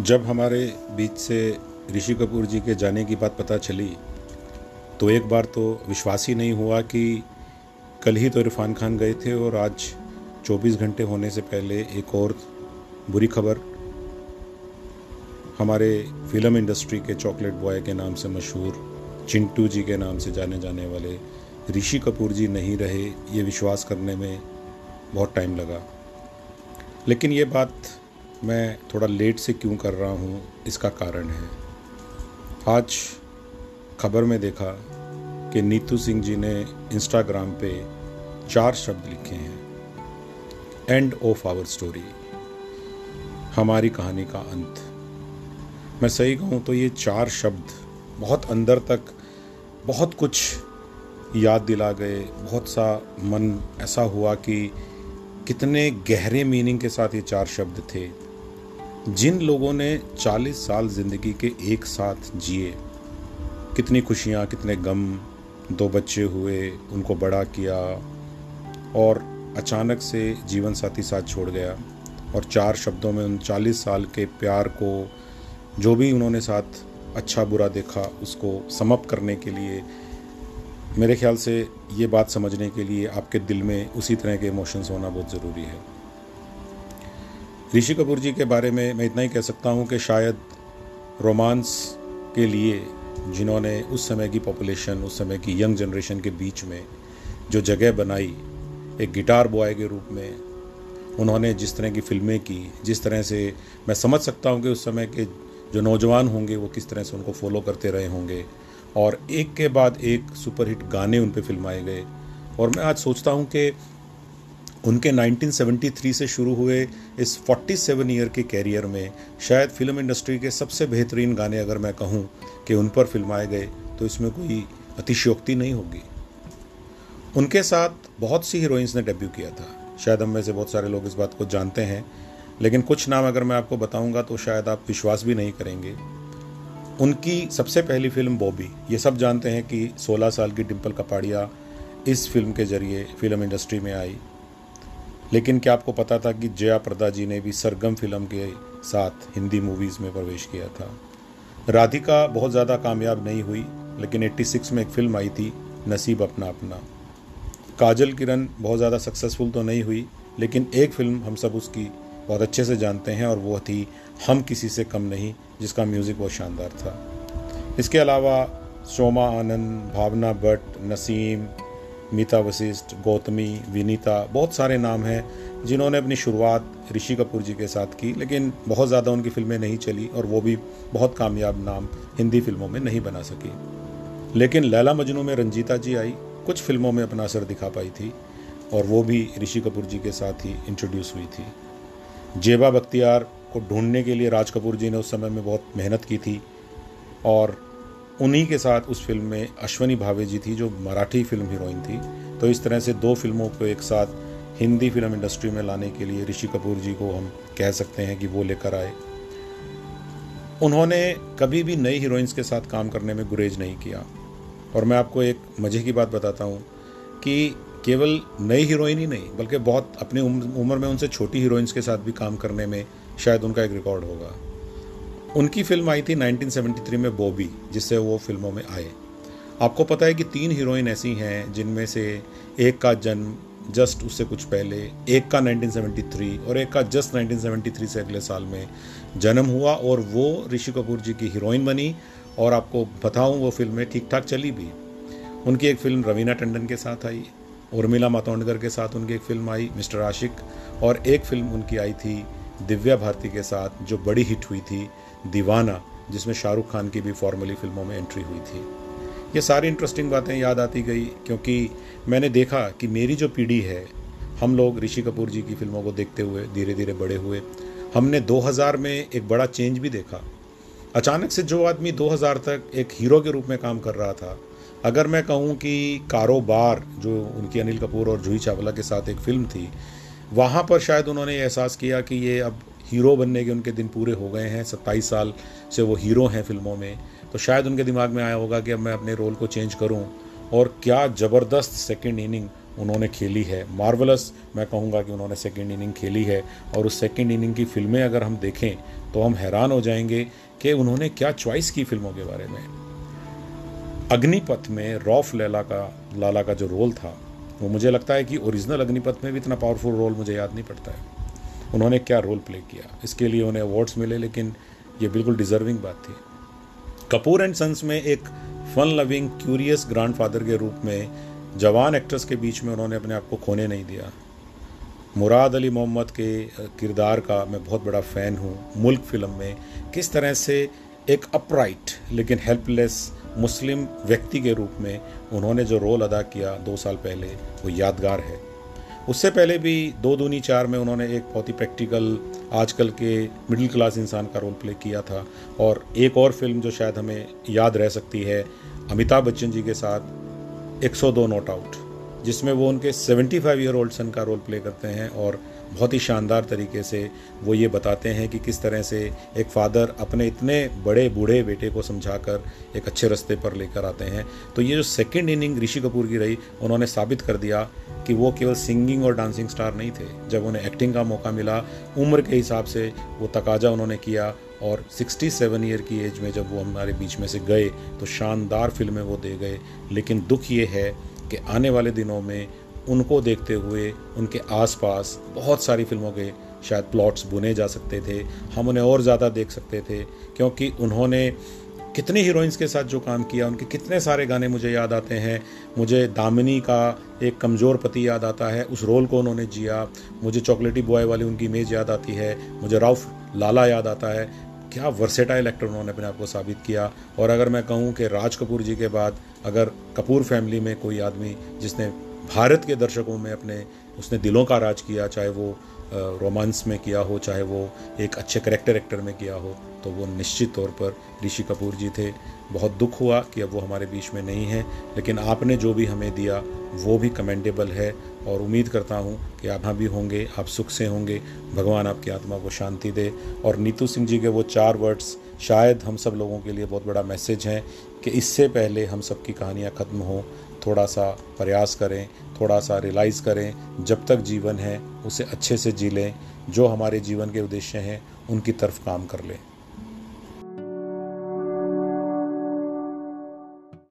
जब हमारे बीच से ऋषि कपूर जी के जाने की बात पता चली तो एक बार तो विश्वास ही नहीं हुआ कि कल ही तो इरफान खान गए थे और आज 24 घंटे होने से पहले एक और बुरी खबर हमारे फ़िल्म इंडस्ट्री के चॉकलेट बॉय के नाम से मशहूर, चिंटू जी के नाम से जाने जाने वाले ऋषि कपूर जी नहीं रहे, ये विश्वास करने में बहुत टाइम लगा। लेकिन ये बात मैं थोड़ा लेट से क्यों कर रहा हूँ, इसका कारण है। आज खबर में देखा कि नीतू सिंह जी ने इंस्टाग्राम पे चार शब्द लिखे हैं। एंड ऑफ़ आवर स्टोरी हमारी कहानी का अंत। मैं सही कहूँ तो ये चार शब्द बहुत अंदर तक बहुत कुछ याद दिला गए। बहुत सा मन ऐसा हुआ कि कितने गहरे मीनिंग के साथ ये चार शब्द थे। जिन लोगों ने 40 साल ज़िंदगी के एक साथ जिए, कितनी खुशियाँ, कितने गम, दो बच्चे हुए, उनको बड़ा किया, और अचानक से जीवन साथी साथ छोड़ गया, और चार शब्दों में उन 40 साल के प्यार को, जो भी उन्होंने साथ अच्छा बुरा देखा, उसको समप करने के लिए, मेरे ख्याल से ये बात समझने के लिए आपके दिल में उसी तरह के इमोशंस होना बहुत ज़रूरी है। ऋषि कपूर जी के बारे में मैं इतना ही कह सकता हूँ कि शायद रोमांस के लिए जिन्होंने उस समय की पॉपुलेशन उस समय की यंग जनरेशन के बीच में जो जगह बनाई, एक गिटार बॉय के रूप में, उन्होंने जिस तरह की फ़िल्में की, जिस तरह से मैं समझ सकता हूँ कि उस समय के जो नौजवान होंगे वो किस तरह से उनको फॉलो करते रहे होंगे। और एक के बाद एक सुपरहिट गाने उन पर फिल्माए गए। और मैं आज सोचता हूँ कि उनके 1973 से शुरू हुए इस 47 ईयर के कैरियर में शायद फ़िल्म इंडस्ट्री के सबसे बेहतरीन गाने अगर मैं कहूँ कि उन पर फिल्माए गए तो इसमें कोई अतिशयोक्ति नहीं होगी। उनके साथ बहुत सी हीरोइंस ने डेब्यू किया था। शायद हम में से बहुत सारे लोग इस बात को जानते हैं, लेकिन कुछ नाम अगर मैं आपको बताऊँगा तो शायद आप विश्वास भी नहीं करेंगे। उनकी सबसे पहली फ़िल्म बॉबी, ये सब जानते हैं कि 16 साल की डिम्पल कपाड़िया इस फ़िल्म के ज़रिए फ़िल्म इंडस्ट्री में आई। लेकिन क्या आपको पता था कि जया प्रदा जी ने भी सरगम फ़िल्म के साथ हिंदी मूवीज़ में प्रवेश किया था? राधिका बहुत ज़्यादा कामयाब नहीं हुई, लेकिन 86 में एक फ़िल्म आई थी, नसीब अपना अपना। काजल किरण बहुत ज़्यादा सक्सेसफुल तो नहीं हुई, लेकिन एक फ़िल्म हम सब उसकी बहुत अच्छे से जानते हैं और वो थी हम किसी से कम नहीं, जिसका म्यूज़िक बहुत शानदार था। इसके अलावा सोमा आनंद, भावना भट्ट, नसीम मीता वशिष्ठ, गौतमी, विनीता, बहुत सारे नाम हैं जिन्होंने अपनी शुरुआत ऋषि कपूर जी के साथ की, लेकिन बहुत ज़्यादा उनकी फ़िल्में नहीं चली और वो भी बहुत कामयाब नाम हिंदी फ़िल्मों में नहीं बना सकी। लेकिन लैला मजनू में रंजीता जी आई, कुछ फ़िल्मों में अपना असर दिखा पाई थी और वो भी ऋषि कपूर जी के साथ ही इंट्रोड्यूस हुई थी। जेबा बख्तियार को ढूँढने के लिए राज कपूर जी ने उस समय में बहुत मेहनत की थी और उन्हीं के साथ उस फ़िल्म में अश्वनी भावे जी थी, जो मराठी फ़िल्म हीरोइन थी। तो इस तरह से दो फ़िल्मों को एक साथ हिंदी फ़िल्म इंडस्ट्री में लाने के लिए ऋषि कपूर जी को हम कह सकते हैं कि वो लेकर आए। उन्होंने कभी भी नई हीरोइंस के साथ काम करने में गुरेज नहीं किया। और मैं आपको एक मज़े की बात बताता हूँ कि केवल नई हीरोइन ही नहीं, बल्कि बहुत अपनी उम्र में उनसे छोटी हीरोइंस के साथ भी काम करने में शायद उनका एक रिकॉर्ड होगा। उनकी फ़िल्म आई थी 1973 में बॉबी, जिससे वो फ़िल्मों में आए। आपको पता है कि तीन हीरोइन ऐसी हैं जिनमें से एक का जन्म जस्ट उससे कुछ पहले, एक का 1973 और एक का जस्ट 1973 से अगले साल में जन्म हुआ और वो ऋषि कपूर जी की हीरोइन बनी और आपको बताऊँ, वो फ़िल्में ठीक ठाक चली भी। उनकी एक फ़िल्म रवीना टंडन के साथ आई, उर्मिला मातोंडकर के साथ उनकी एक फ़िल्म आई, मिस्टर आशिक, और एक फ़िल्म उनकी आई थी दिव्या भारती के साथ, जो बड़ी हिट हुई थी दीवाना, जिसमें शाहरुख खान की भी फॉर्मली फ़िल्मों में एंट्री हुई थी। ये सारी इंटरेस्टिंग बातें याद आती गई, क्योंकि मैंने देखा कि मेरी जो पीढ़ी है, हम लोग ऋषि कपूर जी की फ़िल्मों को देखते हुए धीरे धीरे बड़े हुए। हमने 2000 में एक बड़ा चेंज भी देखा। अचानक से जो आदमी 2000 तक एक हीरो के रूप में काम कर रहा था, अगर मैं कहूँ कि कारोबार, जो उनकी अनिल कपूर और जूही चावला के साथ एक फ़िल्म थी, वहाँ पर शायद उन्होंने एहसास किया कि ये अब हीरो बनने के उनके दिन पूरे हो गए हैं, सत्ताईस साल से वो हीरो हैं फ़िल्मों में। तो शायद उनके दिमाग में आया होगा कि अब मैं अपने रोल को चेंज करूँ। और क्या ज़बरदस्त सेकेंड इनिंग उन्होंने खेली है। मार्वलस मैं कहूँगा कि उन्होंने सेकेंड इनिंग खेली है। और उस सेकेंड इनिंग की फ़िल्में अगर हम देखें तो हम हैरान हो जाएँगे कि उन्होंने क्या चॉइस की फ़िल्मों के बारे में। अग्निपथ में रॉफ लैला का, लाला का जो रोल था, वो मुझे लगता है कि ओरिजिनल अग्निपथ में भी इतना पावरफुल रोल मुझे याद नहीं पड़ता है। उन्होंने क्या रोल प्ले किया? इसके लिए उन्हें अवार्ड्स मिले, लेकिन ये बिल्कुल डिज़र्विंग बात थी। कपूर एंड सन्स में एक फन लविंग क्यूरियस ग्रैंडफादर के रूप में, जवान एक्ट्रेस के बीच में उन्होंने अपने आप को खोने नहीं दिया। मुराद अली मोहम्मद के किरदार का मैं बहुत बड़ा फ़ैन हूँ। मुल्क फ़िल्म में किस तरह से एक अपराइट लेकिन हेल्पलेस मुस्लिम व्यक्ति के रूप में उन्होंने जो रोल अदा किया दो साल पहले, वो यादगार है। उससे पहले भी दो दूनी चार में उन्होंने एक बहुत ही प्रैक्टिकल, आजकल के मिडिल क्लास इंसान का रोल प्ले किया था। और एक और फ़िल्म जो शायद हमें याद रह सकती है, अमिताभ बच्चन जी के साथ 102 नोट आउट, जिसमें वो उनके 75 ईयर ओल्ड सन का रोल प्ले करते हैं और बहुत ही शानदार तरीके से वो ये बताते हैं कि किस तरह से एक फादर अपने इतने बड़े बूढ़े बेटे को समझाकर एक अच्छे रास्ते पर लेकर आते हैं। तो ये जो सेकेंड इनिंग ऋषि कपूर की रही, उन्होंने साबित कर दिया कि वो केवल सिंगिंग और डांसिंग स्टार नहीं थे। जब उन्हें एक्टिंग का मौका मिला, उम्र के हिसाब से वो तकाजा उन्होंने किया और 67 ईयर की एज में जब वो हमारे बीच में से गए तो शानदार फ़िल्में वो दे गए। लेकिन दुख ये है कि आने वाले दिनों में उनको देखते हुए उनके आसपास बहुत सारी फ़िल्मों के शायद प्लॉट्स बुने जा सकते थे। हम उन्हें और ज़्यादा देख सकते थे, क्योंकि उन्होंने कितनी हीरोइंस के साथ जो काम किया, उनके कितने सारे गाने मुझे याद आते हैं, मुझे दामिनी का एक कमज़ोर पति याद आता है, उस रोल को उन्होंने जिया, मुझे चॉकलेटी बॉय वाली उनकी इमेज याद आती है, मुझे राउफ लाला याद आता है, क्या वर्सेटाइल एक्टर उन्होंने अपने आप को साबित किया, और अगर मैं कहूँ कि राज कपूर जी के बाद अगर कपूर फैमिली में कोई आदमी जिसने भारत के दर्शकों में अपने, उसने दिलों का राज किया, चाहे वो रोमांस में किया हो, चाहे वो एक अच्छे करेक्टर एक्टर में किया हो तो वो निश्चित तौर पर ऋषि कपूर जी थे। बहुत दुख हुआ कि अब वो हमारे बीच में नहीं है, लेकिन आपने जो भी हमें दिया, वो भी कमेंडेबल है। और उम्मीद करता हूँ कि आप भी होंगे, आप सुख से होंगे। भगवान आपकी आत्मा को शांति दे। और नीतू सिंह जी के वो चार वर्ड्स शायद हम सब लोगों के लिए बहुत बड़ा मैसेज हैं। कि इससे पहले हम सबकी कहानियाँ ख़त्म हों थोड़ा सा प्रयास करें थोड़ा सा रियलाइज़ करें, जब तक जीवन है, उसे अच्छे से जी लें, जो हमारे जीवन के उद्देश्य हैं, उनकी तरफ़ काम कर लें।